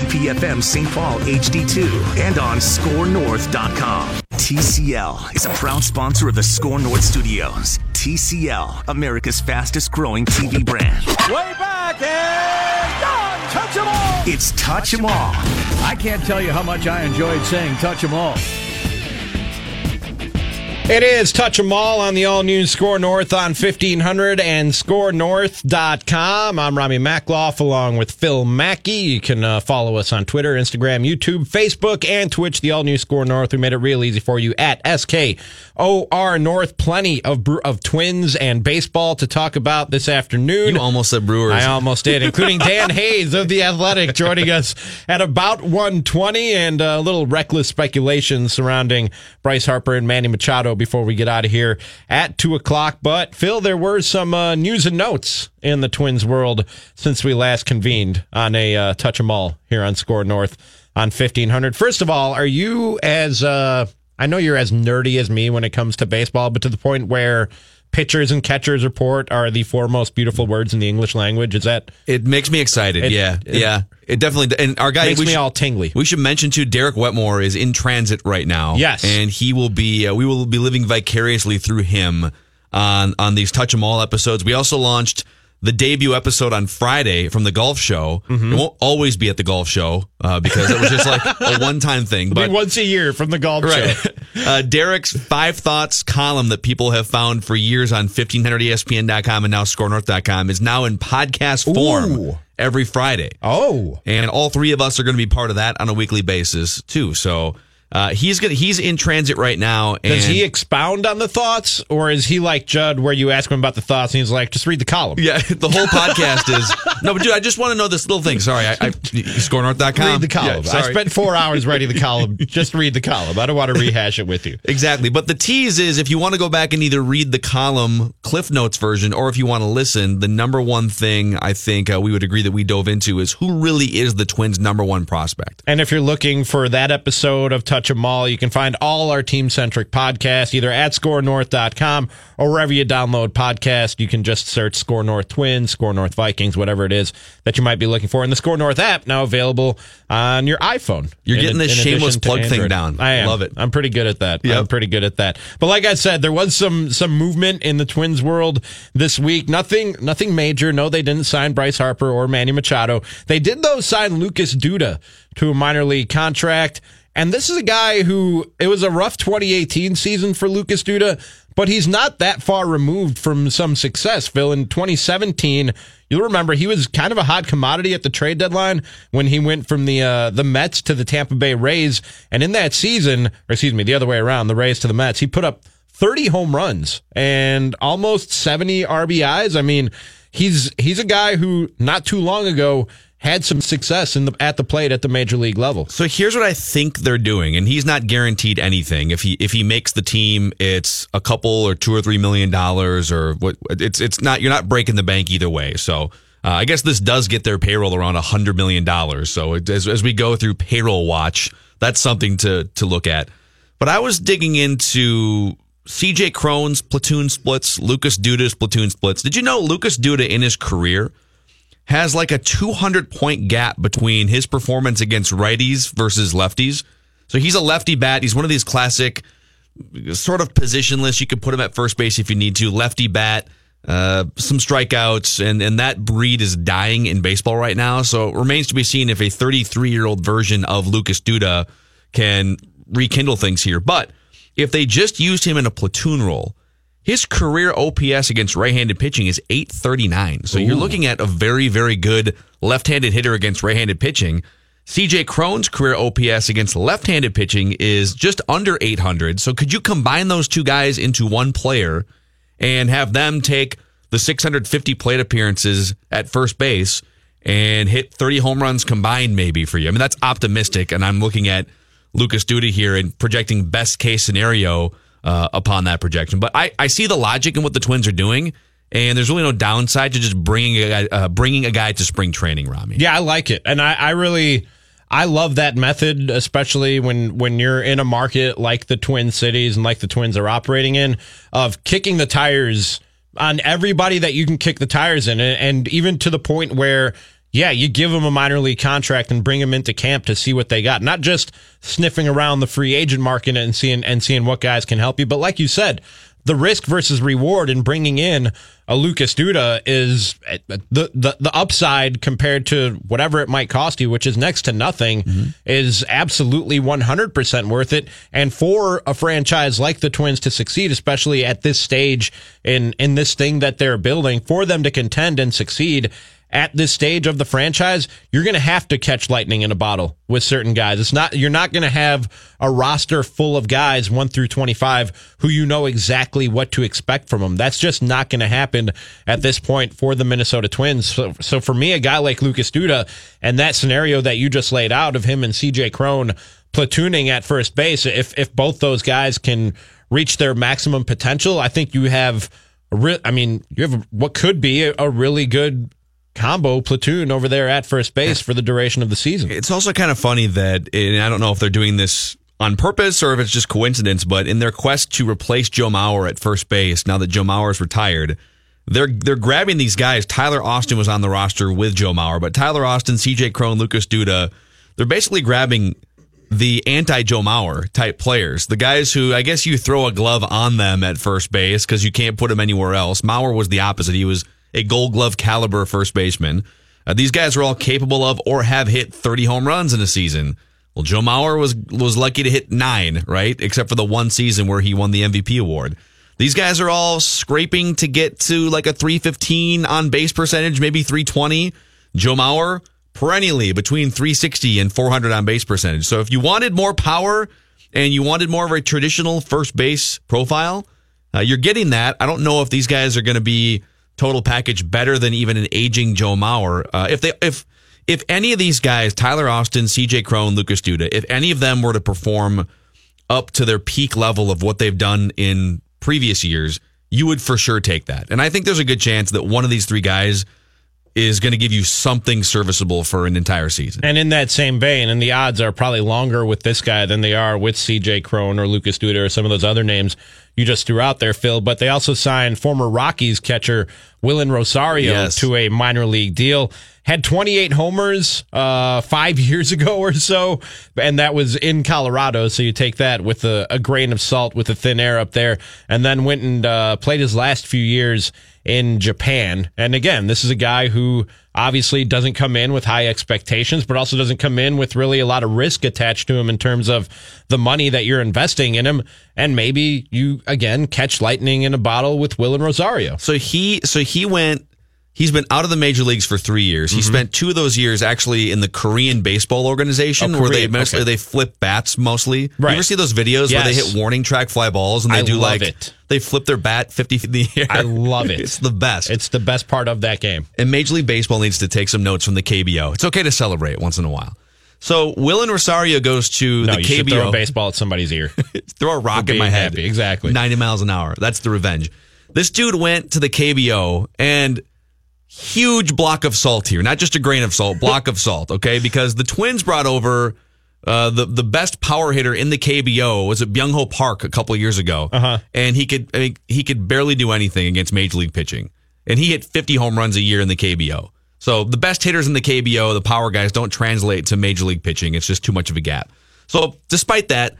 TPFM St. Paul HD2 and on scorenorth.com. TCL is a proud sponsor of the Score North Studios. TCL, America's fastest growing TV brand. Way back and done. Touch them all. It's touch Touch 'em All. I can't tell you how much I enjoyed saying touch them all. It is Touch 'em All on the all new Score North on 1500 and scorenorth.com. I'm Ramie Makhlouf along with Phil Mackey. You can uh, follow us on Twitter, Instagram, YouTube, Facebook, and Twitch, the all new Score North. We made it real easy for you at SKOR North. Plenty of, of twins and baseball to talk about this afternoon. You almost said Brewers. I almost did, including Dan Hayes of The Athletic joining us at about 120 and a little reckless speculation surrounding Bryce Harper and Manny Machado before we get out of here at 2 o'clock. But, Phil, there were some uh, news and notes in the Twins world since we last convened on a uh, Touch 'em All here on Score North on 1500. First of all, are you as, uh, I know you're as nerdy as me when it comes to baseball, but to the point where pitchers and catchers report are the four most beautiful words in the English language. Is that It makes me excited. It- yeah, it- yeah. It definitely. And our guy makes we me should, all tingly? We should mention too. Derek Wetmore is in transit right now. Yes. and he will be. Uh, we will be living vicariously through him on on these touch 'em all episodes. We also launched the debut episode on Friday from the golf show. Mm-hmm. It won't always be at the golf show uh, because it was just like a one time thing. But once a year from the golf Right. show. Uh, Derek's five thoughts column that people have found for years on E 1500ESPN.com and now scorenorth.com is now in podcast form Ooh. every Friday. Oh, And all three of us are going to be part of that on a weekly basis too. So uh, he's gonna he's in transit right now. And does he expound on the thoughts, or is he like Judd, where you ask him about the thoughts and he's like, just read the column? Yeah, the whole podcast is no, but dude, I just want to know this little thing. Sorry, I, I scorenorth.com. Read the column. Yeah, I spent four hours writing the column. Just read the column. I don't want to rehash it with you. Exactly. But the tease is if you want to go back and either read the column Cliff Notes version or if you want to listen, the number one thing I think uh, we would agree that we dove into is who really is the Twins' number one prospect. And if you're looking for that episode of Touch 'em All, you can find all our team centric podcasts either at scorenorth.com or wherever you download podcasts. You can just search Score North Twins, Score North Vikings, whatever it is that you might be looking for. And the Score North app now available on your iPhone. You're In- getting this shameless plug thing down. I am. Love it. I'm pretty good at that. Yep. I'm pretty good at that. But like I said, there was some some movement in the Twins world this week. Nothing nothing major. No, they didn't sign Bryce Harper or Manny Machado. They did though sign Lucas Duda to a minor league contract. And this is a guy who it was a rough 2018 season for Lucas Duda, but he's not that far removed from some success. Phil in 2017, you'll remember he was kind of a hot commodity at the trade deadline when he went from the uh, the Mets to the Tampa Bay Rays, and in that season, or excuse me, the other way around, the Rays to the Mets, he put up 30 home runs and almost 70 RBIs. I mean, he's he's a guy who not too long ago had some success in the at the plate at the major league level. So here's what I think they're doing, and he's not guaranteed anything. If he if he makes the team, it's a couple or two or three million dollars, or what? It's it's not you're not breaking the bank either way. So uh, I guess this does get their payroll around a hundred million dollars. So it, as as we go through payroll watch, that's something to to look at. But I was digging into CJ Cron's platoon splits, Lucas Duda's platoon splits. Did you know Lucas Duda in his career? Has like a 200 point gap between his performance against righties versus lefties. So he's a lefty bat. He's one of these classic sort of positionless. You could put him at first base if you need to. Lefty bat, uh, some strikeouts, and, and that breed is dying in baseball right now. So it remains to be seen if a 33 year old version of Lucas Duda can rekindle things here. But if they just used him in a platoon role, his career OPS against right-handed pitching is 839. So you're looking at a very, very good left-handed hitter against right-handed pitching. CJ Cron's career OPS against left-handed pitching is just under 800. So could you combine those two guys into one player and have them take the 650 plate appearances at first base and hit 30 home runs combined maybe for you? I mean, that's optimistic. And I'm looking at Lucas Duda here and projecting best case scenario uh, upon that projection. But I, I see the logic in what the Twins are doing, and there's really no downside to just bringing a guy, uh, bringing a guy to spring training, Ramie. Yeah, I like it, and I, I really, I love that method, especially when when you're in a market like the Twin Cities and like the Twins are operating in, of kicking the tires on everybody that you can kick the tires in, and, and even to the point where yeah, you give them a minor league contract and bring them into camp to see what they got. Not just sniffing around the free agent market and seeing and seeing what guys can help you, but like you said, the risk versus reward in bringing in a Lucas Duda is eh, the, the the upside compared to whatever it might cost you, which is next to nothing, mm-hmm. is absolutely 100% worth it. And for a franchise like the Twins to succeed, especially at this stage in in this thing that they're building, for them to contend and succeed at this stage of the franchise, you're going to have to catch lightning in a bottle with certain guys. It's not, you're not going to have a roster full of guys one through 25 who you know exactly what to expect from them. That's just not going to happen at this point for the Minnesota Twins. So, so for me, a guy like Lucas Duda and that scenario that you just laid out of him and CJ Cron platooning at first base, if, if both those guys can reach their maximum potential, I think you have, I mean, you have what could be a really good combo platoon over there at first base for the duration of the season. It's also kind of funny that, and I don't know if they're doing this on purpose or if it's just coincidence, but in their quest to replace Joe Mauer at first base, now that Joe Mauer is retired, they're they're grabbing these guys. Tyler Austin was on the roster with Joe Mauer, but Tyler Austin, CJ Cron, Lucas Duda, they're basically grabbing the anti Joe Mauer type players, the guys who I guess you throw a glove on them at first base because you can't put them anywhere else. Mauer was the opposite. He was a gold glove caliber first baseman. Uh, these guys are all capable of or have hit 30 home runs in a season. Well, Joe Mauer was was lucky to hit nine, right? Except for the one season where he won the MVP award. These guys are all scraping to get to like a 315 on base percentage, maybe 320. Joe Mauer perennially between 360 and 400 on base percentage. So if you wanted more power and you wanted more of a traditional first base profile, uh, you're getting that. I don't know if these guys are going to be total package better than even an aging Joe Mauer. Uh, if they if if any of these guys, Tyler Austin, CJ Cron, Lucas Duda, if any of them were to perform up to their peak level of what they've done in previous years, you would for sure take that. And I think there's a good chance that one of these three guys is going to give you something serviceable for an entire season. And in that same vein, and the odds are probably longer with this guy than they are with CJ Cron or Lucas Duda or some of those other names you just threw out there, Phil. But they also signed former Rockies catcher Wilin Rosario yes. to a minor league deal. Had 28 homers uh, five years ago or so, and that was in Colorado. So you take that with a, a grain of salt with the thin air up there, and then went and uh, played his last few years in Japan. And again, this is a guy who obviously doesn't come in with high expectations, but also doesn't come in with really a lot of risk attached to him in terms of the money that you're investing in him. And maybe you again catch lightning in a bottle with Wilin Rosario. So he so he went He's been out of the major leagues for three years. He mm-hmm. spent two of those years actually in the Korean baseball organization, oh, where they mostly okay. they flip bats mostly. Right. You ever see those videos yes. where they hit warning track fly balls and they I do like it. they flip their bat fifty feet in the air? I love it. it's the best. It's the best part of that game. And Major League Baseball needs to take some notes from the KBO. It's okay to celebrate once in a while. So Wilin Rosario goes to no, the you KBO. throw a baseball at somebody's ear. throw a rock in my head. Happy. Exactly. 90 miles an hour. That's the revenge. This dude went to the KBO and huge block of salt here, not just a grain of salt, block of salt. Okay, because the Twins brought over uh, the the best power hitter in the KBO was at Byung Ho Park a couple years ago, uh-huh. and he could I mean, he could barely do anything against major league pitching, and he hit 50 home runs a year in the KBO. So the best hitters in the KBO, the power guys, don't translate to major league pitching. It's just too much of a gap. So despite that,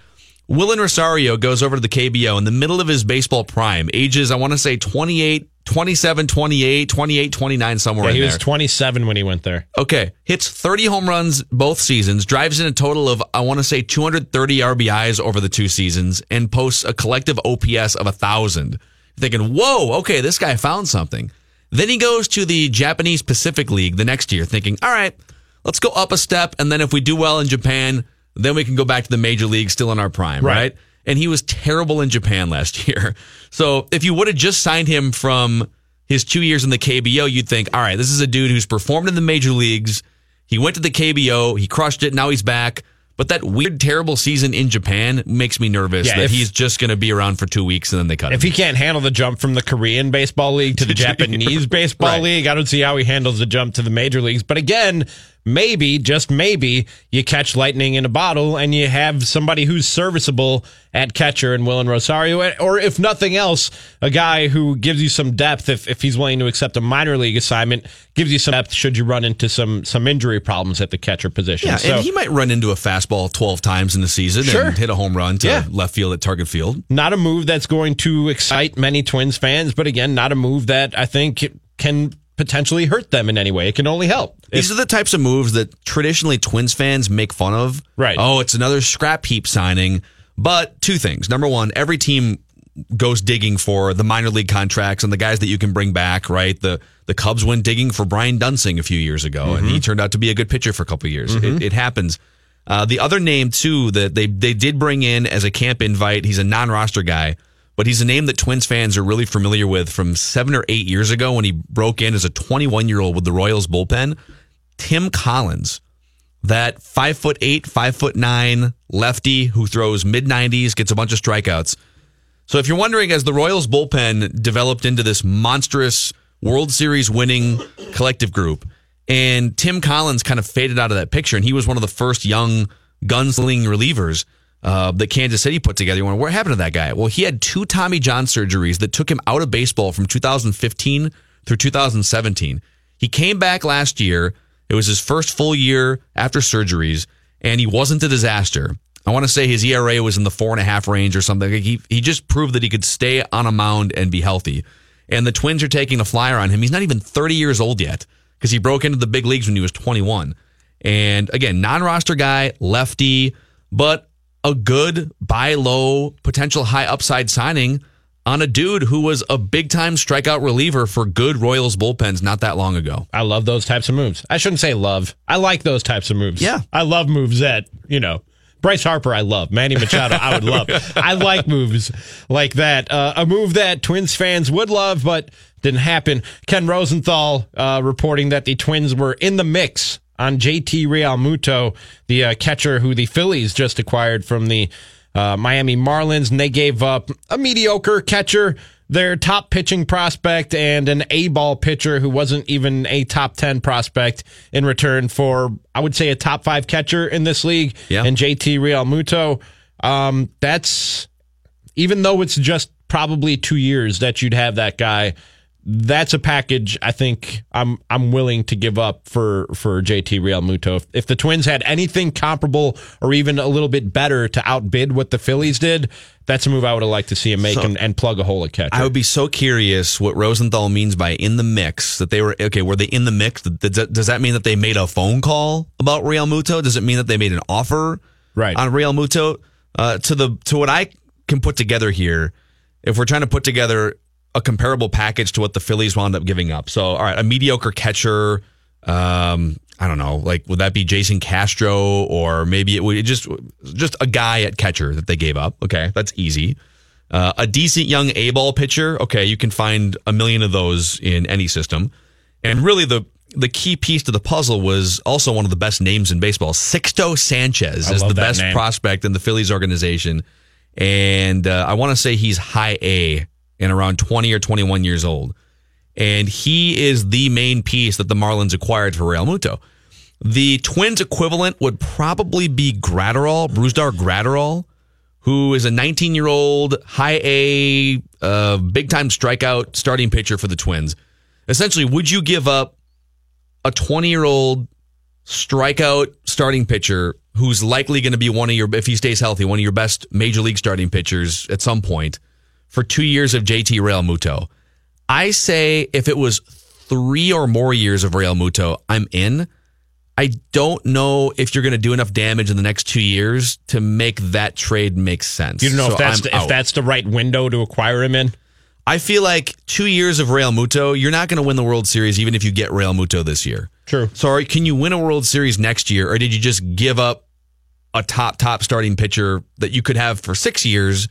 Wilin Rosario goes over to the KBO in the middle of his baseball prime, ages, I want to say 28, 27, 28, 28, 29, somewhere yeah, he there. was 27 when he went there. Okay. Hits 30 home runs both seasons, drives in a total of, I want to say, 230 RBIs over the two seasons, and posts a collective OPS of 1,000. Thinking, whoa, okay, this guy found something. Then he goes to the Japanese Pacific League the next year, thinking, all right, let's go up a step. And then if we do well in Japan, then we can go back to the major league still in our prime, right? right? And he was terrible in Japan last year. So if you would have just signed him from his two years in the KBO, you'd think, all right, this is a dude who's performed in the major leagues. He went to the KBO, he crushed it, now he's back. But that weird, terrible season in Japan makes me nervous yeah, that if, he's just going to be around for two weeks and then they cut if him. If he can't handle the jump from the Korean baseball league to the Japanese baseball right. league, I don't see how he handles the jump to the major leagues. But again, maybe, just maybe, you catch lightning in a bottle and you have somebody who's serviceable at catcher in and Rosario, or if nothing else, a guy who gives you some depth if, if he's willing to accept a minor league assignment, gives you some depth should you run into some some injury problems at the catcher position. Yeah, so, and he might run into a fastball 12 times in the season Sure. and hit a home run to Yeah. left field at Target Field. not a move that's going to excite many Twins fans, but again, not a move that I think can potentially hurt them in any way. It can only help. These are the types of moves that traditionally Twins fans make fun of. Right. Oh, it's another scrap heap signing. But two things. Number one, every team goes digging for the minor league contracts and the guys that you can bring back, right? The the Cubs went digging for Brian Duensing a few years ago, and he turned out to be a good pitcher for a couple of years. It, it happens. Uh, the other name too that they they did bring in as a camp invite. He's a non-roster guy, but he's a name that Twins fans are really familiar with from seven or eight years ago when he broke in as a 21 year old with the Royals bullpen. Tim Collins, that five foot eight, five foot nine lefty who throws mid 90s, gets a bunch of strikeouts. So if you're wondering, as the Royals bullpen developed into this monstrous World Series winning collective group, and Tim Collins kind of faded out of that picture, and he was one of the first young gunslinging relievers uh, that Kansas City put together. Wonder, what happened to that guy? Well, he had two Tommy John surgeries that took him out of baseball from 2015 through 2017. He came back last year. It was his first full year after surgeries, and he wasn't a disaster. I want to say his ERA was in the four and a half range or something. He he just proved that he could stay on a mound and be healthy. And the Twins are taking a flyer on him. He's not even 30 years old yet because he broke into the big leagues when he was 21. And again, non-roster guy, lefty, but a good buy low, potential high upside signing on a dude who was a big time strikeout reliever for good Royals bullpens not that long ago. I love those types of moves. I shouldn't say love. I like those types of moves. Yeah. I love moves that, you know, Bryce Harper, I love. Manny Machado, I would love. I like moves like that. Uh, a move that Twins fans would love, but didn't happen. Ken Rosenthal uh, reporting that the Twins were in the mix on JT Realmuto, the uh, catcher who the Phillies just acquired from the uh, Miami Marlins, and they gave up a mediocre catcher, their top pitching prospect, and an A ball pitcher who wasn't even a top 10 prospect in return for, I would say, a top five catcher in this league. Yeah. And JT Realmuto. Um, that's even though it's just probably two years that you'd have that guy. That's a package I think I'm I'm willing to give up for for JT Realmuto. If, if the Twins had anything comparable or even a little bit better to outbid what the Phillies did, that's a move I would have liked to see him make So- and, and plug a hole at catcher. I would be so curious what Rosenthal means by in the mix. That they were okay. Were they in the mix? Does that, mean that they made a phone call about Realmuto? Does it mean that they made an offer Right. on Realmuto? Uh, to the to what I can put together here, if we're trying to put together a comparable package to what the Phillies wound up giving up. So, all right, a mediocre catcher. Um, I don't know, like would that be Jason Castro or maybe it would just just a guy at catcher that they gave up? Okay, that's easy. Uh, a decent young A ball pitcher. Okay, you can find a million of those in any system. And really, the the key piece to the puzzle was also one of the best names in baseball. Sixto Sanchez I is the best name. prospect in the Phillies organization, and uh, I want to say he's high A and around twenty or twenty one years old. And he is the main piece that the Marlins acquired for Realmuto. The Twins equivalent would probably be Graterol, Brusdar Graterol, who is a 19 year old high A, uh, big time strikeout starting pitcher for the Twins. Essentially, would you give up a 20 year old strikeout starting pitcher who's likely going to be one of your, if he stays healthy, one of your best major league starting pitchers at some point for two years of JT Realmuto? I say if it was three or more years of Realmuto, I'm in. I don't know if you're going to do enough damage in the next two years to make that trade make sense. you don't know So if that's the, if that's the right window to acquire him in. I feel like two years of Realmuto, you're not going to win the World Series even if you get Realmuto this year. True. So can you win a World Series next year, or did you just give up a top top starting pitcher that you could have for six years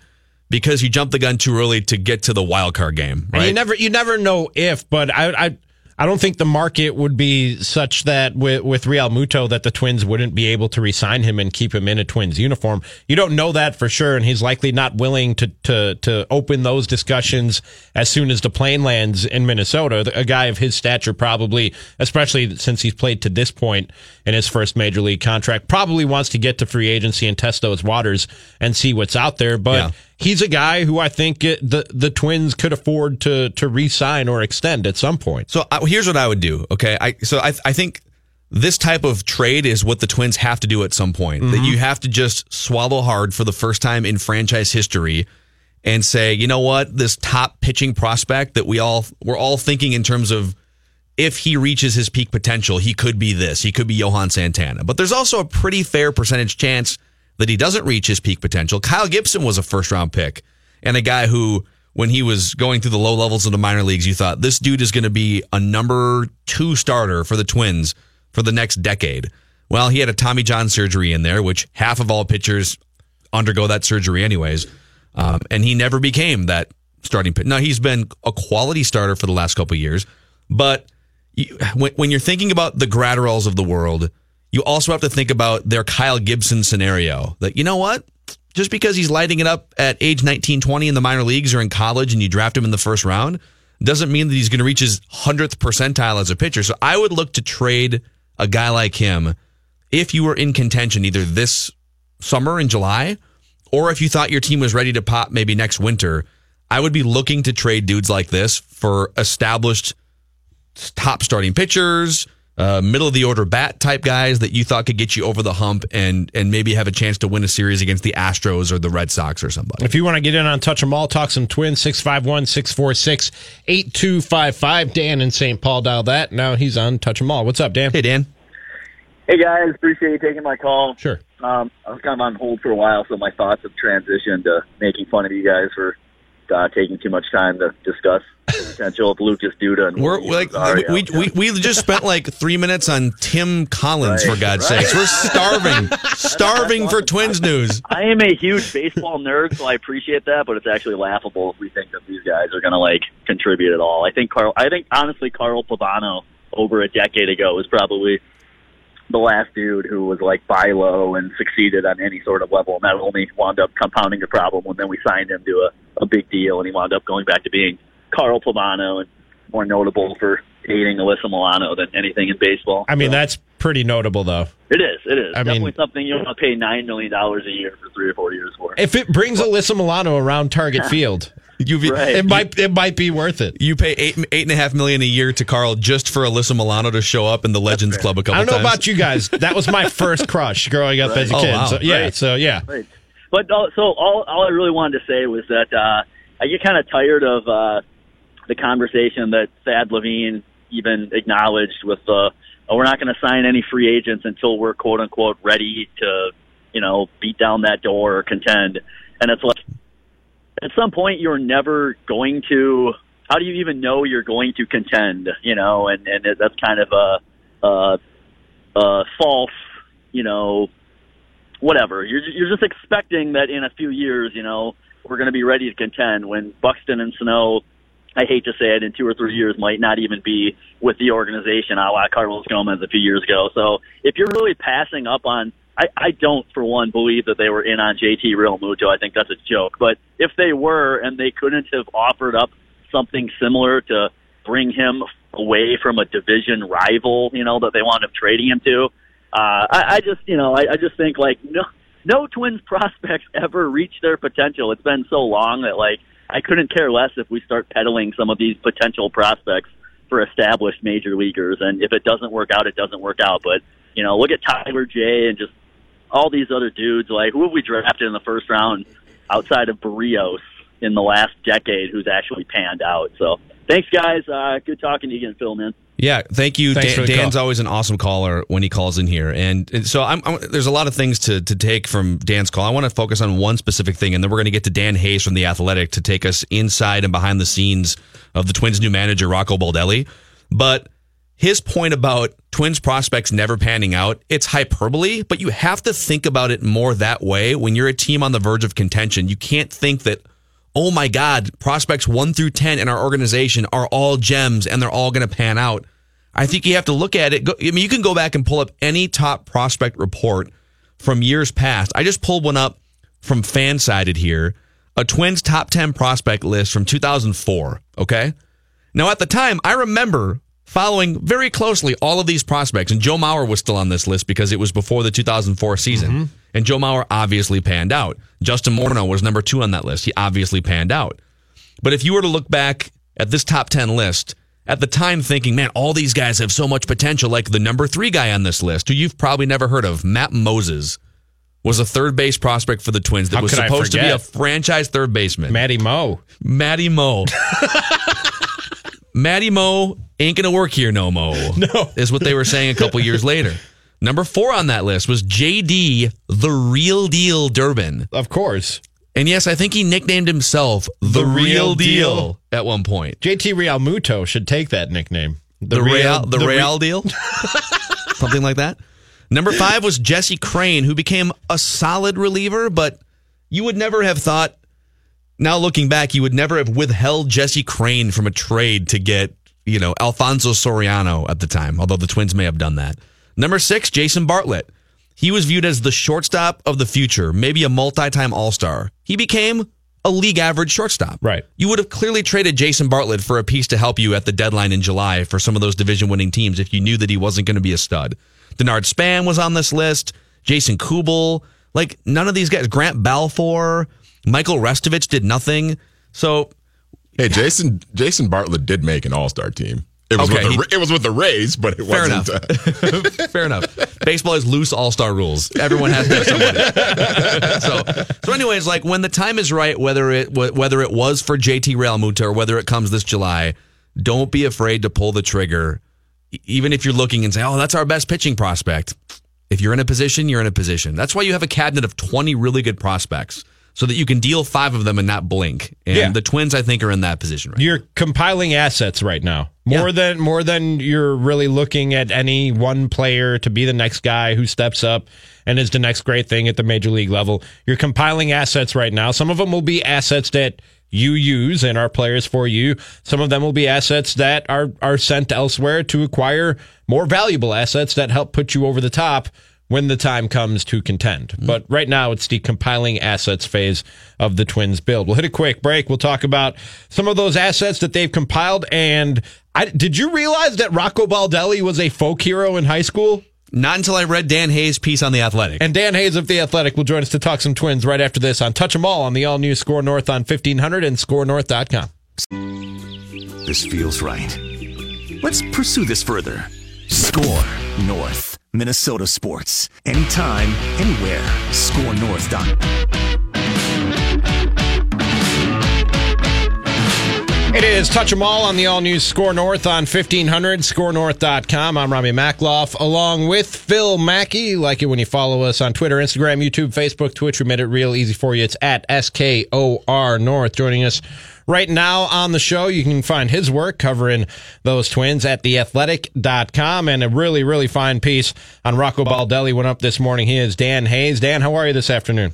because you jumped the gun too early to get to the wild card game? And you never you never know if, but I I I don't think the market would be such that with, with Realmuto that the Twins wouldn't be able to resign him and keep him in a Twins uniform. You don't know that for sure, and he's likely not willing to to to open those discussions as soon as the plane lands in Minnesota. A guy of his stature, probably, especially since he's played to this point in his first major league contract, probably wants to get to free agency and test those waters and see what's out there. But Yeah. He's a guy who I think it, the the Twins could afford to to re-sign or extend at some point. So uh, here's what I would do. Okay, I so I I think this type of trade is what the Twins have to do at some point. That you have to just swallow hard for the first time in franchise history and say, you know what, this top pitching prospect that we all we're all thinking in terms of if he reaches his peak potential, he could be this. He could be Johan Santana. But there's also a pretty fair percentage chance that he doesn't reach his peak potential. Kyle Gibson was a first round pick and a guy who, when he was going through the low levels of the minor leagues, you thought this dude is going to be a number two starter for the Twins for the next decade. Well, he had a Tommy John surgery in there, which half of all pitchers undergo that surgery anyways. Um, and he never became that starting. Now he's been a quality starter for the last couple years, but when, when you're thinking about the Graterols of the world, you also have to think about their Kyle Gibson scenario. That you know what, just because he's lighting it up at age 19, 20 in the minor leagues or in college, and you draft him in the first round, doesn't mean that he's going to reach his hundredth percentile as a pitcher. So I would look to trade a guy like him if you were in contention either this summer in July or if you thought your team was ready to pop maybe next winter, I would be looking to trade dudes like this for established top starting pitchers, uh, middle of the order bat type guys that you thought could get you over the hump and and maybe have a chance to win a series against the Astros or the Red Sox or somebody. If you want to get in on Touch 'em All, talk some twins, 651 646 8255. Dan in St. Paul dialed that. Now he's on Touch 'em All. What's up, Dan? Hey Dan, Hey guys, appreciate you taking my call. Sure. Um, I was kind of on hold for a while, so my thoughts have transitioned to making fun of you guys for uh, taking too much time to discuss of Lucas Duda. And we're like we, we we just spent like three minutes on Tim Collins Right, for God's right. sakes. We're starving, starving for Twins news. I am a huge baseball nerd, so I appreciate that, but it's actually laughable if we think that these guys are going to like contribute at all. I think Carl. I think honestly, Carl Pavano over a decade ago was probably the last dude who was like buy low and succeeded on any sort of level, and that only wound up compounding the problem when then we signed him to a, a big deal, and he wound up going back to being Carl Pavano and more notable for dating Alyssa Milano than anything in baseball. I mean, So, that's pretty notable, though. it is. It is I mean- definitely something you don't want to pay nine million dollars a year for three or four years for. If it brings Alyssa Milano around Target Field, You Right. it might it might be worth it. you pay eight eight and a half million a year to Carl just for Alyssa Milano to show up in the Legends Club a couple I don't know times. about you guys. That was my first crush growing up as a Oh, kid. wow. So, yeah, Right. so yeah. Right. But uh, so all all I really wanted to say was that uh, I get kind of tired of uh, the conversation that Thad Levine even acknowledged with the oh, we're not going to sign any free agents until we're quote unquote ready to you know beat down that door or contend. And it's like at some point you're never going to. How do you even know you're going to contend? You know, and and that's kind of a, a, a false, you know, whatever. You're you're just expecting that in a few years, you know, we're going to be ready to contend. When Buxton and Sano, I hate to say it, in two or three years might not even be with the organization, a la Carlos Gomez a few years ago. So if you're really passing up on, I, I don't for one believe that they were in on JT Realmuto. I think that's a joke. But if they were and they couldn't have offered up something similar to bring him away from a division rival, you know, that they wound up trading him to. Uh, I, I just, you know, I, I just think like no, no Twins prospects ever reach their potential. It's been so long that like I couldn't care less if we start peddling some of these potential prospects for established major leaguers. And if it doesn't work out, it doesn't work out. But you know, look at Tyler Jay and just all these other dudes. Like who have we drafted in the first round outside of Berrios in the last decade who's actually panned out? So thanks, guys. Uh, good talking to you again, Phil. Man. Yeah, thank you. Dan, Dan's call. always an awesome caller when he calls in here, and, and so I'm, I'm, there's a lot of things to to take from Dan's call. I want to focus on one specific thing, and then we're going to get to Dan Hayes from the Athletic to take us inside and behind the scenes of the Twins' new manager Rocco Baldelli. But his point about Twins prospects never panning out, it's hyperbole, but you have to think about it more that way when you're a team on the verge of contention. You can't think that oh my God, prospects one through 10 in our organization are all gems and they're all going to pan out. I think you have to look at it. I mean, you can go back and pull up any top prospect report from years past. I just pulled one up from Fansided here, a Twins top 10 prospect list from 2004. Okay. Now, at the time, I remember following very closely all of these prospects, and Joe Mauer was still on this list because it was before the 2004 season. Mm-hmm. And Joe Mauer obviously panned out. Justin Morneau was number two on that list. He obviously panned out. But if you were to look back at this top 10 list, at the time thinking, man, all these guys have so much potential, like the number three guy on this list, who you've probably never heard of, Matt Moses, was a third base prospect for the Twins that How was supposed to be a franchise third baseman. Matty Mo. Matty Mo. Matty Mo ain't gonna work here no mo. No. Is what they were saying a couple years later. Number four on that list was JD the Real Deal Durbin. Of course. And yes, I think he nicknamed himself the, the Real, Real deal. deal. at one point. JT Realmuto should take that nickname. The, the Real the, the Real Re- Deal? Something like that. Number five was Jesse Crain, who became a solid reliever, but you would never have thought now looking back, you would never have withheld Jesse Crain from a trade to get, you know, Alfonso Soriano at the time, although the Twins may have done that. Number six, Jason Bartlett. He was viewed as the shortstop of the future, maybe a multi time All Star. He became a league average shortstop. Right. You would have clearly traded Jason Bartlett for a piece to help you at the deadline in July for some of those division winning teams if you knew that he wasn't going to be a stud. Denard Span was on this list, Jason Kubel. Like, none of these guys, Grant Balfour, Michael Restovich did nothing. So, hey, Jason Jason Bartlett did make an All Star team. It was okay, with the, he, it was with the Rays, but it fair wasn't. Enough. Uh, fair enough. Baseball has loose All Star rules. Everyone has to have somebody. so, so, anyways, like when the time is right, whether it whether it was for JT Realmuto or whether it comes this July, don't be afraid to pull the trigger, even if you're looking and say, "Oh, that's our best pitching prospect." If you're in a position, you're in a position. That's why you have a cabinet of 20 really good prospects so that you can deal five of them and not blink. And yeah. the Twins, I think, are in that position right You're compiling assets right now. More yeah. than more than you're really looking at any one player to be the next guy who steps up and is the next great thing at the major league level. You're compiling assets right now. Some of them will be assets that you use and are players for you. Some of them will be assets that are are sent elsewhere to acquire more valuable assets that help put you over the top when the time comes to contend. Mm-hmm. But right now, it's the compiling assets phase of the Twins build. We'll hit a quick break. We'll talk about some of those assets that they've compiled. And I, did you realize that Rocco Baldelli was a folk hero in high school? Not until I read Dan Hayes' piece on The Athletic. And Dan Hayes of The Athletic will join us to talk some Twins right after this on Touch 'em All on the all new Score North on 1500 and scorenorth.com. This feels right. Let's pursue this further. Score North. Minnesota sports. Anytime, anywhere. ScoreNorth.com. It is Touch 'em All on the all news Score North on 1500, scorenorth.com. I'm Ramie Makhlouf along with Phil Mackey. Like it when you follow us on Twitter, Instagram, YouTube, Facebook, Twitch. We made it real easy for you. It's at SKOR North. Joining us right now on the show. You can find his work covering those twins at theathletic.com and a really, really fine piece on Rocco Baldelli went up this morning. He is Dan Hayes. Dan, how are you this afternoon?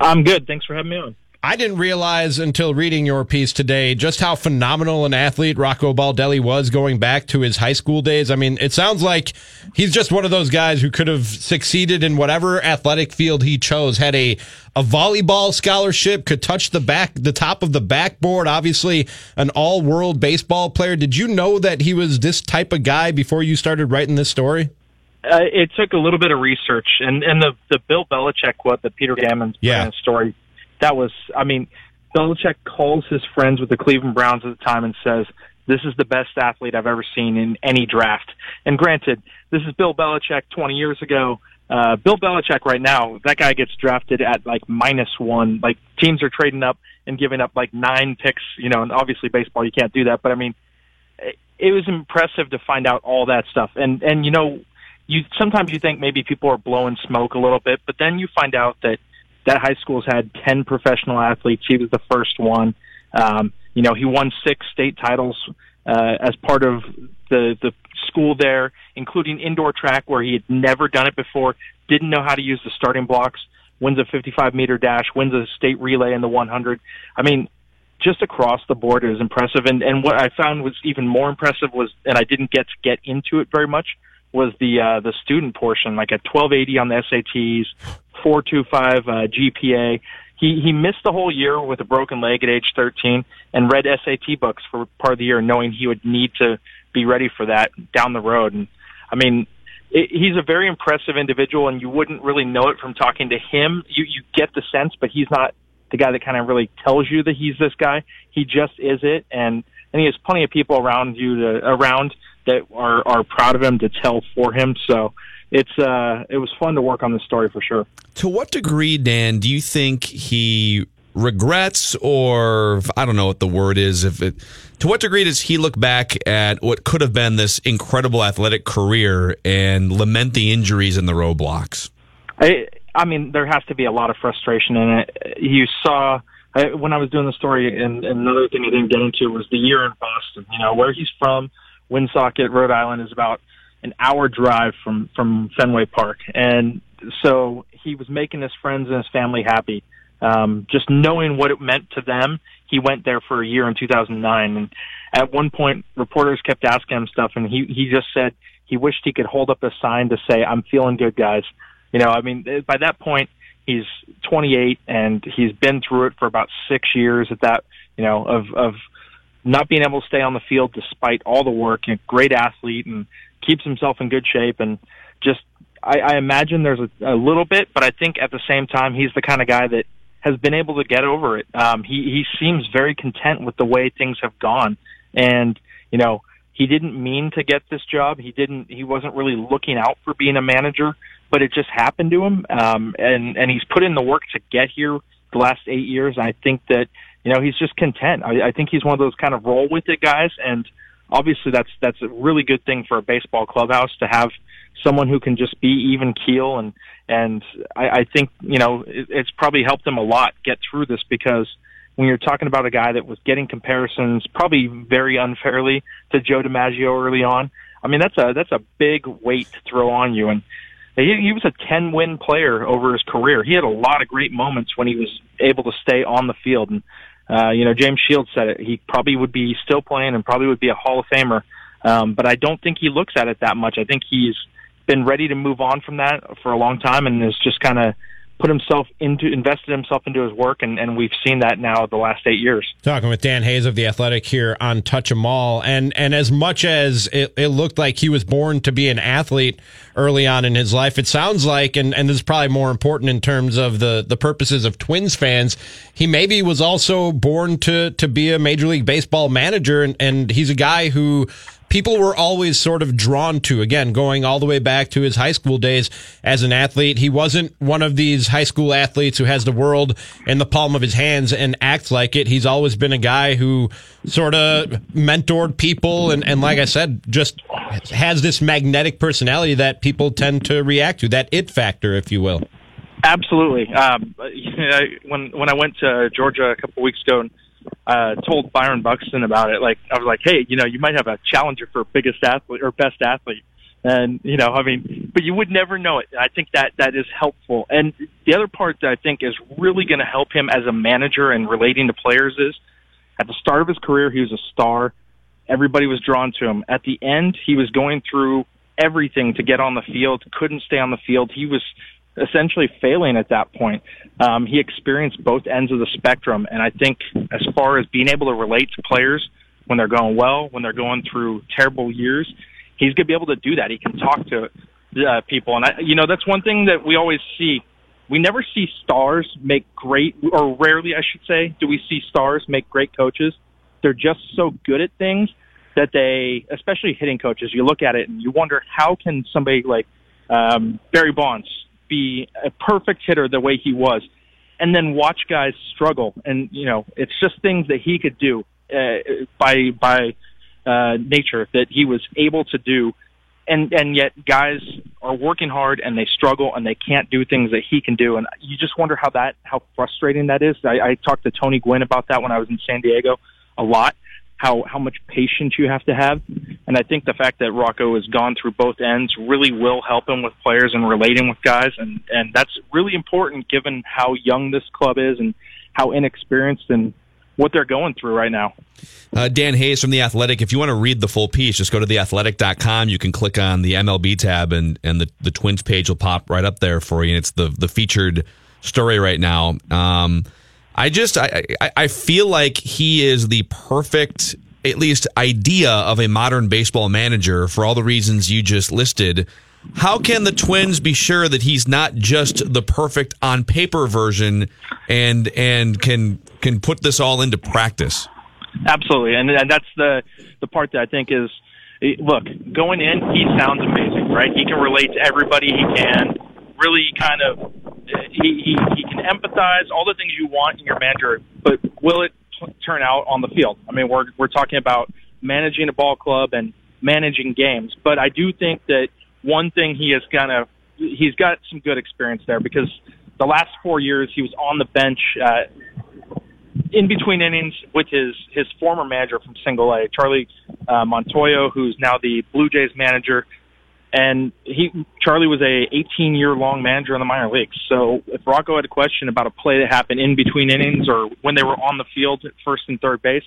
I'm good. Thanks for having me on. I didn't realize until reading your piece today just how phenomenal an athlete Rocco Baldelli was going back to his high school days. I mean, it sounds like he's just one of those guys who could have succeeded in whatever athletic field he chose. Had a a volleyball scholarship, could touch the back the top of the backboard, obviously an all-world baseball player. Did you know that he was this type of guy before you started writing this story? Uh, it took a little bit of research, and and the the Bill Belichick quote that Peter Gammons yeah. story that was, I mean, Belichick calls his friends with the Cleveland Browns at the time and says, this is the best athlete I've ever seen in any draft. And granted, this is Bill Belichick 20 years ago. Uh, Bill Belichick right now, that guy gets drafted at like minus one. Like teams are trading up and giving up like nine picks, you know, and obviously baseball, you can't do that. But I mean, it was impressive to find out all that stuff. And, and, you know, you, sometimes you think maybe people are blowing smoke a little bit, but then you find out that that high school's had 10 professional athletes. He was the first one. Um, you know, he won six state titles uh, as part of the the school there, including indoor track where he had never done it before, didn't know how to use the starting blocks. Wins a 55 meter dash, wins a state relay in the 100. I mean, just across the board, it was impressive. And and what I found was even more impressive was, and I didn't get to get into it very much, was the uh, the student portion, like a 1280 on the SATs, 425 uh, GPA. He he missed the whole year with a broken leg at age 13 and read SAT books for part of the year, knowing he would need to be ready for that down the road. And I mean, it, he's a very impressive individual, and you wouldn't really know it from talking to him. You you get the sense, but he's not the guy that kind of really tells you that he's this guy. He just is it, and and he has plenty of people around you to around that are are proud of him to tell for him. So it's uh it was fun to work on this story for sure. To what degree, Dan, do you think he regrets or I don't know what the word is if it to what degree does he look back at what could have been this incredible athletic career and lament the injuries and the roadblocks? I I mean there has to be a lot of frustration in it. You saw I, when I was doing the story and, and another thing I didn't get into was the year in Boston, you know, where he's from, Woonsocket, Rhode Island is about an hour drive from from Fenway Park, and so he was making his friends and his family happy. Um, just knowing what it meant to them, he went there for a year in 2009. And at one point, reporters kept asking him stuff, and he he just said he wished he could hold up a sign to say, "I'm feeling good, guys." You know, I mean, by that point, he's 28 and he's been through it for about six years at that, you know, of of not being able to stay on the field despite all the work. Great athlete and keeps himself in good shape and just I, I imagine there's a, a little bit, but I think at the same time he's the kind of guy that has been able to get over it. Um, he he seems very content with the way things have gone, and you know he didn't mean to get this job. He didn't. He wasn't really looking out for being a manager, but it just happened to him. Um, and and he's put in the work to get here the last eight years. And I think that you know he's just content. I, I think he's one of those kind of roll with it guys, and obviously that's that's a really good thing for a baseball clubhouse to have someone who can just be even keel and and I, I think you know it, it's probably helped them a lot get through this because when you're talking about a guy that was getting comparisons probably very unfairly to Joe DiMaggio early on, I mean that's a that's a big weight to throw on you and he, he was a 10 win player over his career. He had a lot of great moments when he was able to stay on the field and uh, you know, James Shields said it. He probably would be still playing and probably would be a Hall of Famer. Um, but I don't think he looks at it that much. I think he's been ready to move on from that for a long time and is just kind of put himself into invested himself into his work and, and we've seen that now the last eight years. Talking with dan hayes of the athletic here on touch 'em all. And and as much as it, it looked like he was born to be an athlete early on in his life it sounds like and and this is probably more important in terms of the the purposes of twins fans he maybe was also born to to be a major league baseball manager and and he's a guy who people were always sort of drawn to. Again, going all the way back to his high school days as an athlete. He wasn't one of these high school athletes who has the world in the palm of his hands and acts like it. He's always been a guy who sort of mentored people and, and like I said, just has this magnetic personality that people tend to react to, that it factor, if you will. Absolutely. Um, when when I went to Georgia a couple weeks ago and uh, told Byron Buxton about it. Like I was like, hey, you know, you might have a challenger for biggest athlete or best athlete, and you know, I mean, but you would never know it. I think that that is helpful. And the other part that I think is really going to help him as a manager and relating to players is at the start of his career, he was a star. Everybody was drawn to him. At the end, he was going through everything to get on the field, couldn't stay on the field. He was essentially failing at that point. Um, he experienced both ends of the spectrum, and I think as far as being able to relate to players when they're going well, when they're going through terrible years, he's going to be able to do that. He can talk to uh, people, and I, you know that's one thing that we always see. We never see stars make great, or rarely, I should say, do we see stars make great coaches. They're just so good at things that they, especially hitting coaches, you look at it and you wonder how can somebody like um, Barry Bonds be a perfect hitter the way he was, and then watch guys struggle. And you know, it's just things that he could do uh, by by uh, nature that he was able to do. And and yet guys are working hard and they struggle and they can't do things that he can do. And you just wonder how that how frustrating that is. I, I talked to Tony Gwynn about that when I was in San Diego a lot how how much patience you have to have. And I think the fact that Rocco has gone through both ends really will help him with players and relating with guys, and and that's really important given how young this club is and how inexperienced and what they're going through right now. Uh, Dan Hayes from The Athletic. If you want to read the full piece, just go to theathletic.com. You can click on the MLB tab, and, and the, the Twins page will pop right up there for you. And it's the, the featured story right now. Um, I just I, I, I feel like he is the perfect at least idea of a modern baseball manager for all the reasons you just listed. How can the Twins be sure that he's not just the perfect on paper version and and can can put this all into practice? Absolutely, and, and that's the the part that I think is eh, look going in. He sounds amazing, right? He can relate to everybody. He can really kind of he, he he can empathize all the things you want in your manager, but will it turn out on the field? I mean, we're we're talking about managing a ball club and managing games, but I do think that one thing he is kind of he's got some good experience there because the last four years he was on the bench uh, in between innings with his his former manager from Single A, Charlie uh, Montoyo, who's now the Blue Jays manager. And he Charlie was a 18 year long manager in the minor leagues. So if Rocco had a question about a play that happened in between innings or when they were on the field at first and third base,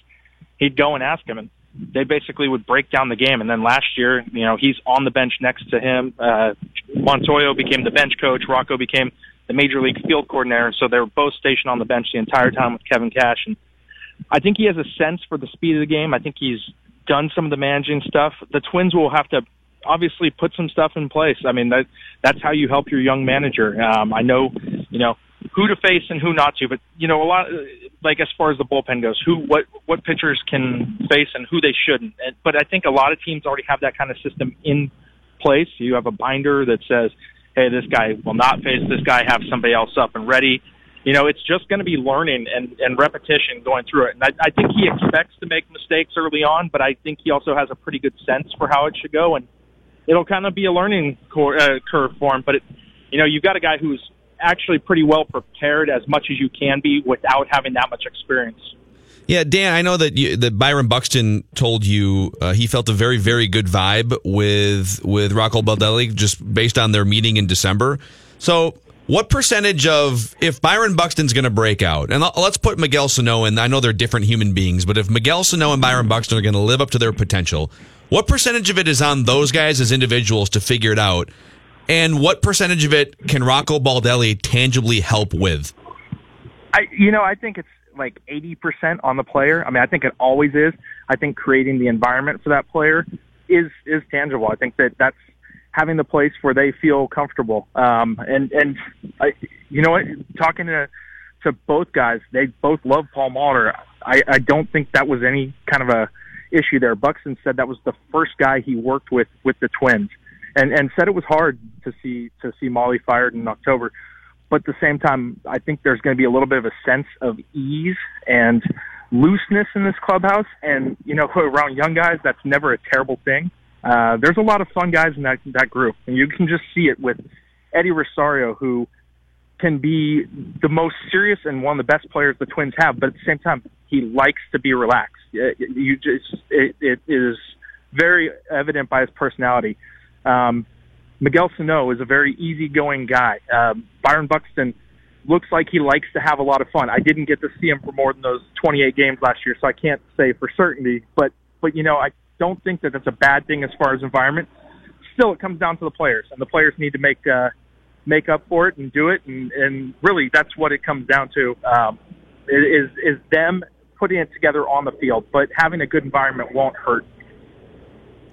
he'd go and ask him. And they basically would break down the game. And then last year, you know, he's on the bench next to him. Uh, Montoyo became the bench coach. Rocco became the major league field coordinator. So they were both stationed on the bench the entire time with Kevin Cash. And I think he has a sense for the speed of the game. I think he's done some of the managing stuff. The Twins will have to obviously put some stuff in place. I mean, that that's how you help your young manager. Um, I know, you know, who to face and who not to, but you know, a lot like as far as the bullpen goes, who what what pitchers can face and who they shouldn't. And, but I think a lot of teams already have that kind of system in place. You have a binder that says, "Hey, this guy will not face this guy. Have somebody else up and ready." You know, it's just going to be learning and, and repetition going through it. And I, I think he expects to make mistakes early on, but I think he also has a pretty good sense for how it should go. And it'll kind of be a learning cor- uh, curve for him. But it, you know, you've got a guy who's actually pretty well prepared as much as you can be without having that much experience. Yeah, Dan, I know that you, that Byron Buxton told you uh, he felt a very, very good vibe with with Rocco Baldelli just based on their meeting in December. So, what percentage of if Byron Buxton's going to break out, and let's put Miguel Sano in. I know they're different human beings, but if Miguel Sano and Byron Buxton are going to live up to their potential, what percentage of it is on those guys as individuals to figure it out? And what percentage of it can Rocco Baldelli tangibly help with? I, you know, I think it's like 80% on the player. I mean, I think it always is. I think creating the environment for that player is, is tangible. I think that that's having the place where they feel comfortable. Um, and, and I, you know what, talking to, to both guys, they both love Paul Molitor. I, I don't think that was any kind of a, issue there. Buxton said that was the first guy he worked with with the Twins, and and said it was hard to see to see Molly fired in October. But at the same time, I think there's going to be a little bit of a sense of ease and looseness in this clubhouse. And you know, around young guys, that's never a terrible thing. Uh, there's a lot of fun guys in that that group, and you can just see it with Eddie Rosario, who can be the most serious and one of the best players the Twins have, but at the same time, he likes to be relaxed. You just it, it is very evident by his personality. Um, Miguel Sano is a very easygoing guy. Um, Byron Buxton looks like he likes to have a lot of fun. I didn't get to see him for more than those 28 games last year, so I can't say for certainty. But but you know, I don't think that that's a bad thing as far as environment. Still, it comes down to the players, and the players need to make uh, make up for it and do it, and, and really that's what it comes down to. Um, is is them putting it together on the field, but having a good environment won't hurt.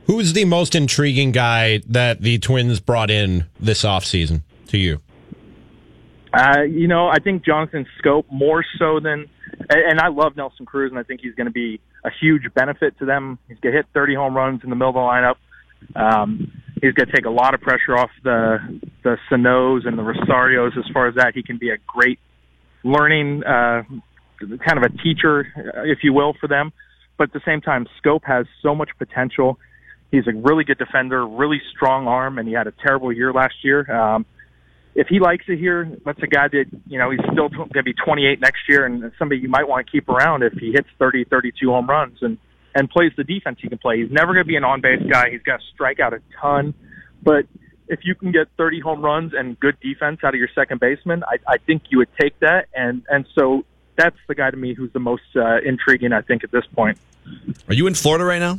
Who's the most intriguing guy that the Twins brought in this offseason to you? Uh, you know, I think Jonathan Schoop more so than, and I love Nelson Cruz, and I think he's going to be a huge benefit to them. He's going to hit 30 home runs in the middle of the lineup. Um, he's going to take a lot of pressure off the the Sanos and the Rosarios. As far as that, he can be a great learning uh, kind of a teacher, if you will, for them. But at the same time, Schoop has so much potential. He's a really good defender, really strong arm, and he had a terrible year last year. Um, if he likes it here, that's a guy that, you know, he's still going to be 28 next year and somebody you might want to keep around if he hits 30, 32 home runs and, and plays the defense he can play. He's never going to be an on base guy. He's going to strike out a ton. But if you can get 30 home runs and good defense out of your second baseman, I, I think you would take that. And, and so that's the guy to me who's the most uh, intriguing. I think at this point. Are you in Florida right now?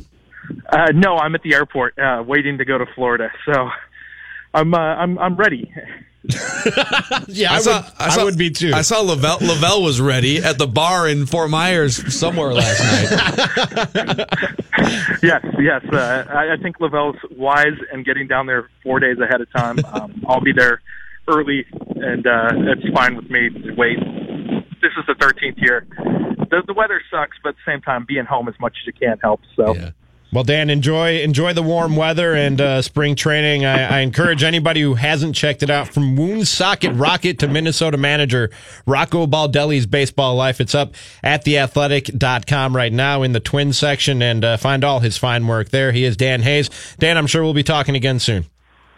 Uh, no, I'm at the airport uh, waiting to go to Florida. So I'm uh, I'm I'm ready. yeah, I, I, saw, would, I, saw, I, would be too. I saw Lavelle, Lavelle was ready at the bar in Fort Myers somewhere last night. yes, yes. Uh, I, I think Lavelle's wise and getting down there four days ahead of time. Um, I'll be there early, and uh, it's fine with me to wait. This is the 13th year. The, the weather sucks, but at the same time, being home as much as you can helps. So. Yeah. Well, Dan, enjoy enjoy the warm weather and uh, spring training. I, I, encourage anybody who hasn't checked it out from Woonsocket Rocket to Minnesota manager Rocco Baldelli's baseball life. It's up at theathletic.com right now in the twin section and uh, find all his fine work there. He is Dan Hayes. Dan, I'm sure we'll be talking again soon.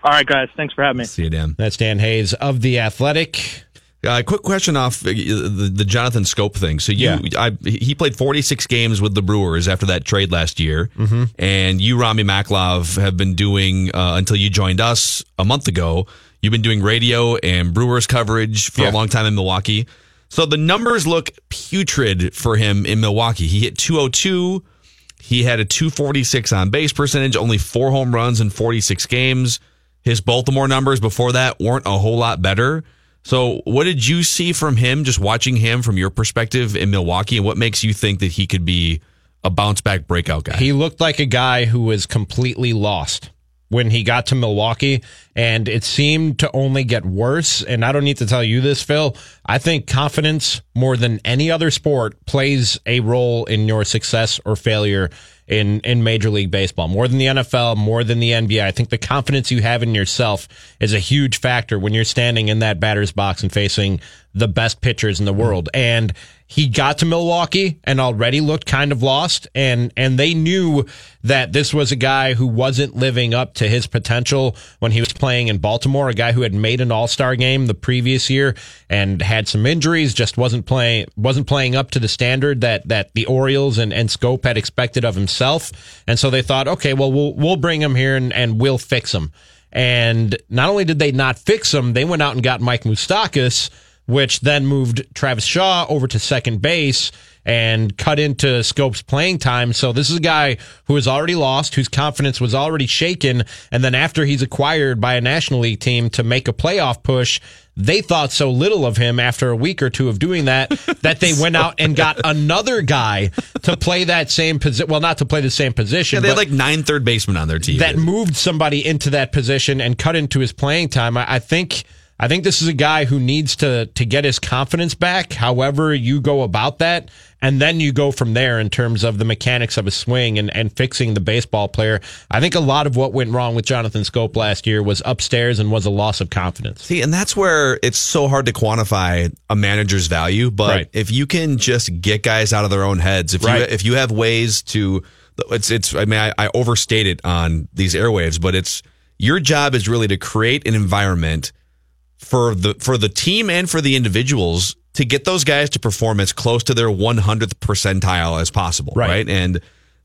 All right, guys. Thanks for having me. See you, Dan. That's Dan Hayes of The Athletic. Uh, quick question off uh, the, the Jonathan Schoop thing. So you, yeah. I, he played 46 games with the Brewers after that trade last year, mm-hmm. and you, Ramie Makhlouf, have been doing uh, until you joined us a month ago. You've been doing radio and Brewers coverage for yeah. a long time in Milwaukee. So the numbers look putrid for him in Milwaukee. He hit 202. He had a 246 on base percentage, only four home runs in 46 games. His Baltimore numbers before that weren't a whole lot better. So, what did you see from him just watching him from your perspective in Milwaukee, and what makes you think that he could be a bounce back breakout guy? He looked like a guy who was completely lost when he got to Milwaukee, and it seemed to only get worse. And I don't need to tell you this, Phil. I think confidence, more than any other sport, plays a role in your success or failure in in Major League Baseball, more than the NFL, more than the NBA. I think the confidence you have in yourself is a huge factor when you're standing in that batter's box and facing the best pitchers in the mm-hmm. world. And he got to Milwaukee and already looked kind of lost and and they knew that this was a guy who wasn't living up to his potential when he was playing in Baltimore, a guy who had made an All-Star game the previous year and had some injuries, just wasn't playing wasn't playing up to the standard that that the Orioles and and Schoop had expected of himself. And so they thought, "Okay, well we'll we'll bring him here and and we'll fix him." And not only did they not fix him, they went out and got Mike Moustakas which then moved Travis Shaw over to second base and cut into Schoop's playing time. So this is a guy who has already lost, whose confidence was already shaken. And then after he's acquired by a National League team to make a playoff push, they thought so little of him after a week or two of doing that that they went out and got another guy to play that same position. Well, not to play the same position. Yeah, they had like nine third basemen on their team that moved somebody into that position and cut into his playing time. I, I think I think this is a guy who needs to to get his confidence back. However, you go about that, and then you go from there in terms of the mechanics of a swing and, and fixing the baseball player. I think a lot of what went wrong with Jonathan Schoop last year was upstairs and was a loss of confidence. See, and that's where it's so hard to quantify a manager's value. But right. if you can just get guys out of their own heads, if right. you if you have ways to, it's it's. I mean, I, I overstate it on these airwaves, but it's your job is really to create an environment for the for the team and for the individuals to get those guys to perform as close to their 100th percentile as possible, right? right? And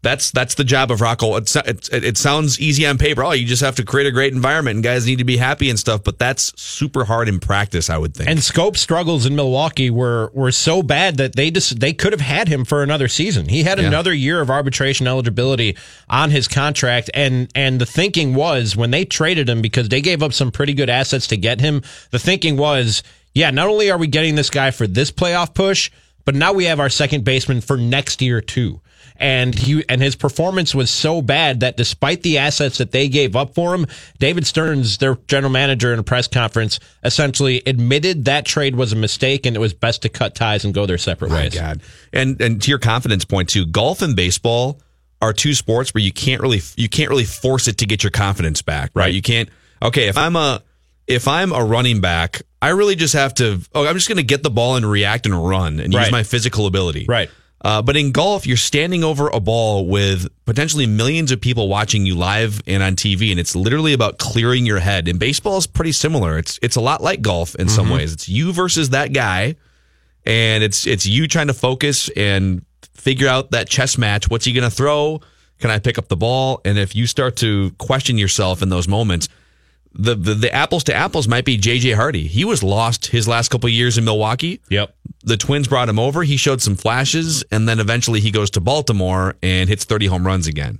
that's that's the job of Rocco. It, it, it, sounds easy on paper. Oh, you just have to create a great environment, and guys need to be happy and stuff. But that's super hard in practice, I would think. And Schoop struggles in Milwaukee were were so bad that they just they could have had him for another season. He had yeah. another year of arbitration eligibility on his contract, and and the thinking was when they traded him because they gave up some pretty good assets to get him. The thinking was, yeah, not only are we getting this guy for this playoff push, but now we have our second baseman for next year too and he and his performance was so bad that despite the assets that they gave up for him, David Stearns, their general manager in a press conference, essentially admitted that trade was a mistake and it was best to cut ties and go their separate My ways. God. And and to your confidence point too, golf and baseball are two sports where you can't really you can't really force it to get your confidence back, right? right. You can't okay, if I'm a if I'm a running back, I really just have to oh, I'm just going to get the ball and react and run and right. use my physical ability. Right. Uh, but in golf, you're standing over a ball with potentially millions of people watching you live and on TV, and it's literally about clearing your head. And baseball is pretty similar. It's it's a lot like golf in mm-hmm. some ways. It's you versus that guy, and it's it's you trying to focus and figure out that chess match. What's he going to throw? Can I pick up the ball? And if you start to question yourself in those moments, the, the, the apples to apples might be JJ Hardy. He was lost his last couple years in Milwaukee. Yep. The Twins brought him over, he showed some flashes, and then eventually he goes to Baltimore and hits 30 home runs again.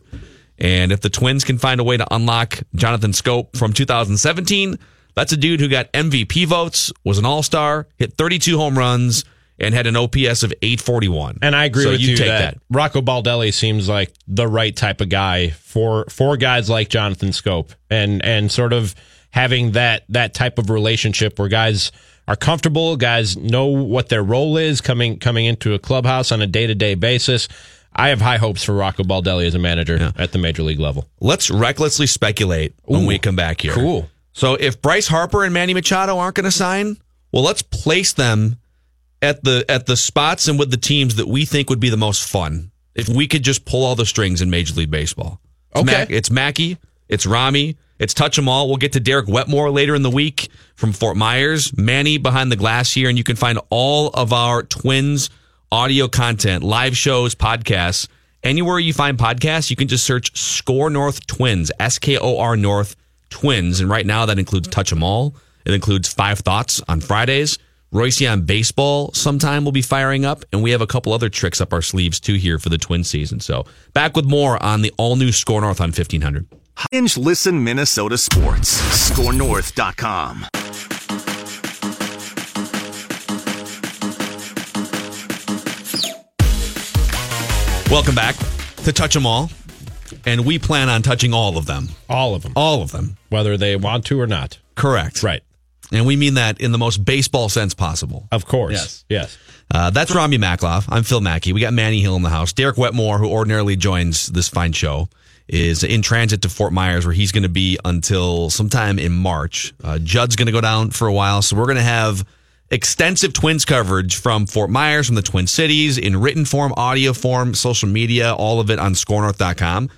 And if the Twins can find a way to unlock Jonathan Schoop from 2017, that's a dude who got MVP votes, was an All Star, hit 32 home runs, and had an OPS of 841. And I agree so with you. you take that, that. Rocco Baldelli seems like the right type of guy for for guys like Jonathan Schoop, and and sort of having that that type of relationship where guys are comfortable, guys know what their role is coming coming into a clubhouse on a day to day basis. I have high hopes for Rocco Baldelli as a manager yeah. at the major league level. Let's recklessly speculate when we come back here. Cool. So if Bryce Harper and Manny Machado aren't going to sign, well, let's place them at the at the spots and with the teams that we think would be the most fun. If we could just pull all the strings in Major League Baseball. It's okay. Mac, it's Mackey, it's Ramie, it's touch 'em all. We'll get to Derek Wetmore later in the week from Fort Myers, Manny behind the glass here, and you can find all of our Twins audio content, live shows, podcasts. Anywhere you find podcasts, you can just search SKOR North Twins, S K O R North Twins. And right now that includes Touch 'em All. It includes Five Thoughts on Fridays. Royce on Baseball sometime will be firing up. And we have a couple other tricks up our sleeves too here for the Twin season. So back with more on the all new SKOR North on 1500. Hinge Listen Minnesota Sports. ScoreNorth.com. Welcome back to Touch Them All. And we plan on touching all of them. All of them. All of them. Whether they want to or not. Correct. Right. And we mean that in the most baseball sense possible. Of course. Yes. Yes. Uh, that's Ramie Makhlouf. I'm Phil Mackey. We got Manny Hill in the house. Derek Wetmore, who ordinarily joins this fine show, is in transit to Fort Myers, where he's going to be until sometime in March. Uh, Judd's going to go down for a while, so we're going to have extensive Twins coverage from Fort Myers, from the Twin Cities, in written form, audio form, social media, all of it on ScoreNorth.com.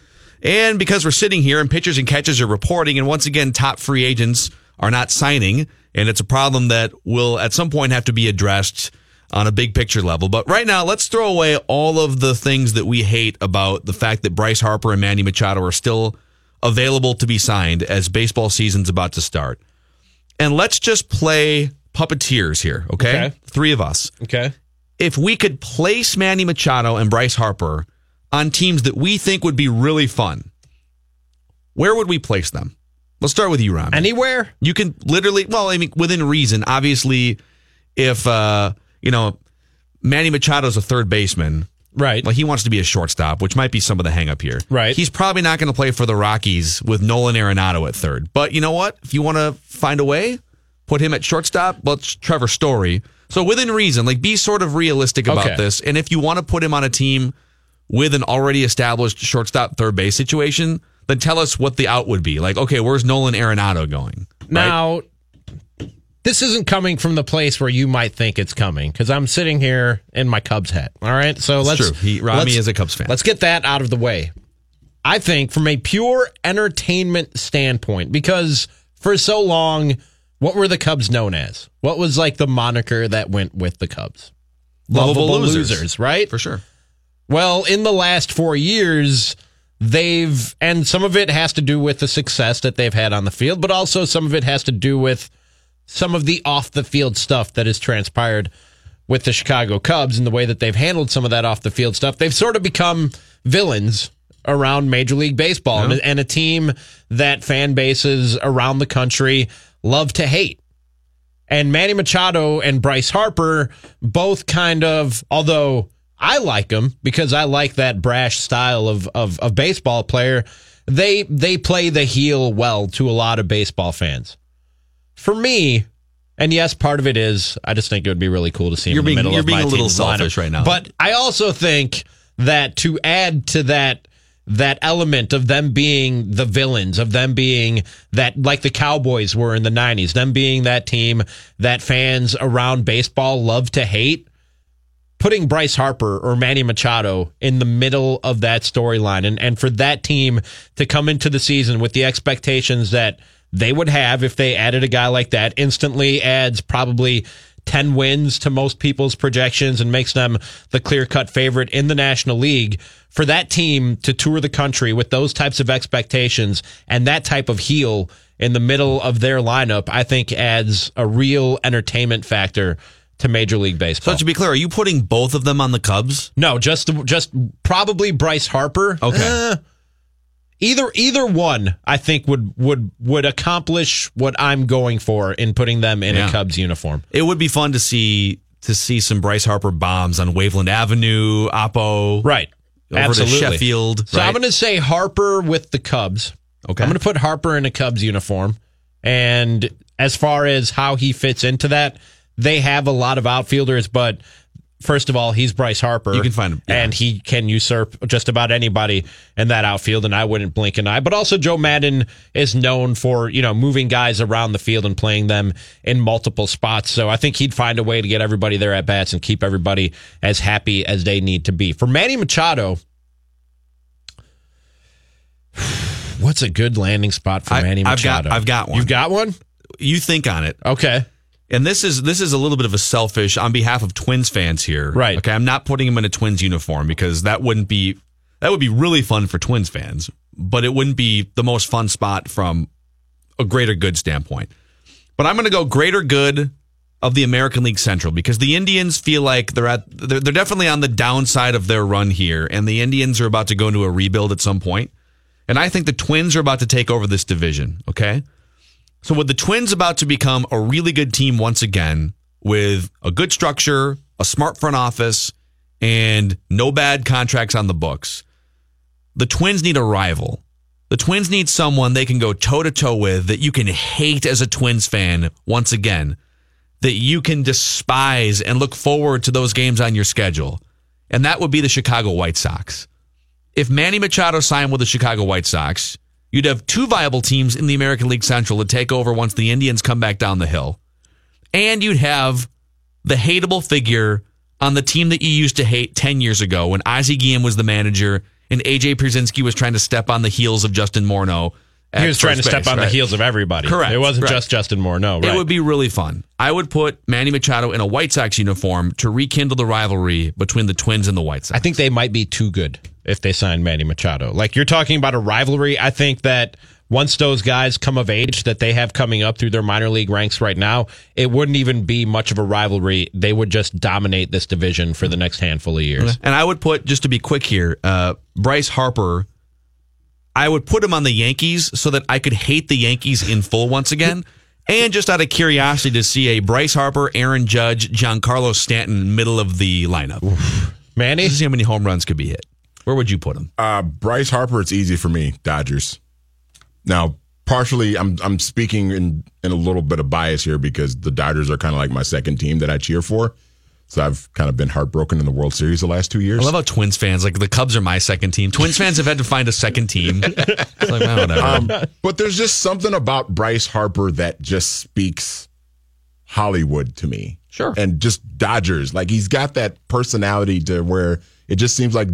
And because we're sitting here and pitchers and catchers are reporting, and once again, top free agents are not signing, and it's a problem that will at some point have to be addressed on a big picture level. But right now, let's throw away all of the things that we hate about the fact that Bryce Harper and Manny Machado are still available to be signed as baseball season's about to start. And let's just play puppeteers here, okay? Okay. Three of us. Okay. If we could place Manny Machado and Bryce Harper on teams that we think would be really fun, where would we place them? Let's start with you, Ron. Anywhere? You can literally, well, I mean, within reason. Obviously, if uh, you know Manny Machado's a third baseman, Right. like he wants to be a shortstop, which might be some of the hang up here. Right. He's probably not going to play for the Rockies with Nolan Arenado at third. But you know what? If you want to find a way, put him at shortstop. Well, it's Trevor Story. So within reason, like be sort of realistic about Okay. this. And if you want to put him on a team with an already established shortstop third base situation, then tell us what the out would be. Like, okay, where's Nolan Arenado going? Right? This isn't coming from the place where you might think it's coming because I'm sitting here in my Cubs hat. All right, so It's let's. true. He- Ramie is a Cubs fan. Let's get that out of the way. I think from a pure entertainment standpoint, because for so long, what were the Cubs known as? What was like the moniker that went with the Cubs? Lovable losers. right? for sure. Well, in the last four years, they've, and some of it has to do with the success that they've had on the field, but also some of it has to do with some of the off the field stuff that has transpired with the Chicago Cubs and the way that they've handled some of that off the field stuff. They've sort of become villains around Major League Baseball and, and a team that fan bases around the country love to hate. And Manny Machado and Bryce Harper both kind of, although I like them because I like that brash style of, of, of baseball player, they they play the heel well to a lot of baseball fans. For me, and yes, part of it is I just think it would be really cool to see him You're in being- the middle you're of being my a little team's selfish lineup. right now. But I also think that to add to that that element of them being the villains, of them being that like the Cowboys were in the 90s, them being that team that fans around baseball love to hate, putting Bryce Harper or Manny Machado in the middle of that storyline and, and for that team to come into the season with the expectations that they would have if they added a guy like that instantly adds probably 10 wins to most people's projections and makes them the clear cut favorite in the National League. For that team to tour the country with those types of expectations and that type of heel in the middle of their lineup, I think adds a real entertainment factor to Major League Baseball. So to be clear, are you putting both of them on the Cubs? No, just just probably Bryce Harper. Okay. Uh, either either one, I think would would would accomplish what I'm going for in putting them in Yeah. a Cubs uniform. It would be fun to see to see some Bryce Harper bombs on Waveland Avenue, Oppo, Right. over Absolutely. to Sheffield. So right? I'm going to say Harper with the Cubs. Okay. I'm going to put Harper in a Cubs uniform. And as far as how he fits into that, they have a lot of outfielders, but first of all, he's Bryce Harper. You can find him, yeah. And he can usurp just about anybody in that outfield, and I wouldn't blink an eye. But also, Joe Maddon is known for, you know, moving guys around the field and playing them in multiple spots. So I think he'd find a way to get everybody there at bats and keep everybody as happy as they need to be. For Manny Machado, What's a good landing spot for I- Manny I've got- Machado? I've got one. You've got one? you think on it. Okay. And this is this is a little bit of a selfish on behalf of Twins fans here. Right. Okay. I'm not putting him in a Twins uniform because that wouldn't be that would be really fun for Twins fans, but it wouldn't be the most fun spot from a greater good standpoint. But I'm going to go greater good of the American League Central because the Indians feel like they're at they're, they're definitely on the downside of their run here, and the Indians are about to go into a rebuild at some point. And I think the Twins are about to take over this division. Okay. So with the Twins about to become a really good team once again, with a good structure, a smart front office, and no bad contracts on the books, the Twins need a rival. The Twins need someone they can go toe to toe with that you can hate as a Twins fan once again, that you can despise and look forward to those games on your schedule. And that would be the Chicago White Sox. If Manny Machado signed with the Chicago White Sox, you'd have two viable teams in the American League Central to take over once the Indians come back down the hill. And you'd have the hateable figure on the team that you used to hate 10 years ago when Ozzie Guillen was the manager and AJ Pierzynski was trying to step on the heels of Justin Morneau. He was trying to first step base, on the heels of everybody. Correct, It wasn't correct. just Justin. No, right. It would be really fun. I would put Manny Machado in a White Sox uniform to rekindle the rivalry between the Twins and the White Sox. I think they might be too good if they sign Manny Machado. Like you're talking about a rivalry. I think that once those guys come of age that they have coming up through their minor league ranks right now, it wouldn't even be much of a rivalry. They would just dominate this division for the next handful of years. And I would put, just to be quick here, uh, Bryce Harper, I would put him on the Yankees so that I could hate the Yankees in full once again. And just out of curiosity to see a Bryce Harper, Aaron Judge, Giancarlo Stanton middle of the lineup. Manny, To see how many home runs could be hit. Where would you put him? Uh, Bryce Harper, it's easy for me. Dodgers. Now, partially, I'm I'm speaking in in a little bit of bias here because the Dodgers are kind of like my second team that I cheer for. So I've kind of been heartbroken in the World Series the last two years. I love how Twins fans, like the Cubs are my second team. Twins fans have had to find a second team. It's like, well, whatever. Um, but there's just something about Bryce Harper that just speaks Hollywood to me. Sure. And just Dodgers. Like he's got that personality to where it just seems like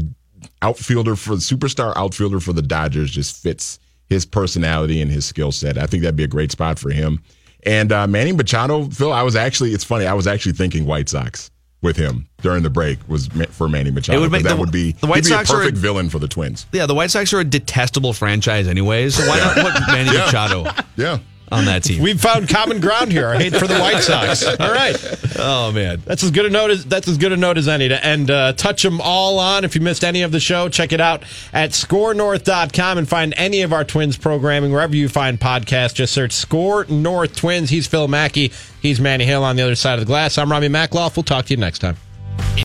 outfielder for the superstar outfielder for the Dodgers just fits his personality and his skill set. I think that'd be a great spot for him. And uh, Manny Machado, Phil, I was actually, it's funny, I was actually thinking White Sox with him during the break was for Manny Machado. It would make that the- would be the White be Sox a are- perfect villain for the Twins. yeah, the White Sox are a detestable franchise, anyways. So why not put Manny Yeah. Machado Yeah. On that team? we've found common ground here. I hate for the White Sox. All right. oh, man. That's as good a note as that's as good a note as any to end. Uh, touch them all on. If you missed any of the show, check it out at ScoreNorth.com and find any of our Twins programming wherever you find podcasts. Just search SKOR North Twins. He's Phil Mackey. He's Manny Hill on the other side of the glass. I'm Ramie Makhlouf. We'll talk to you next time.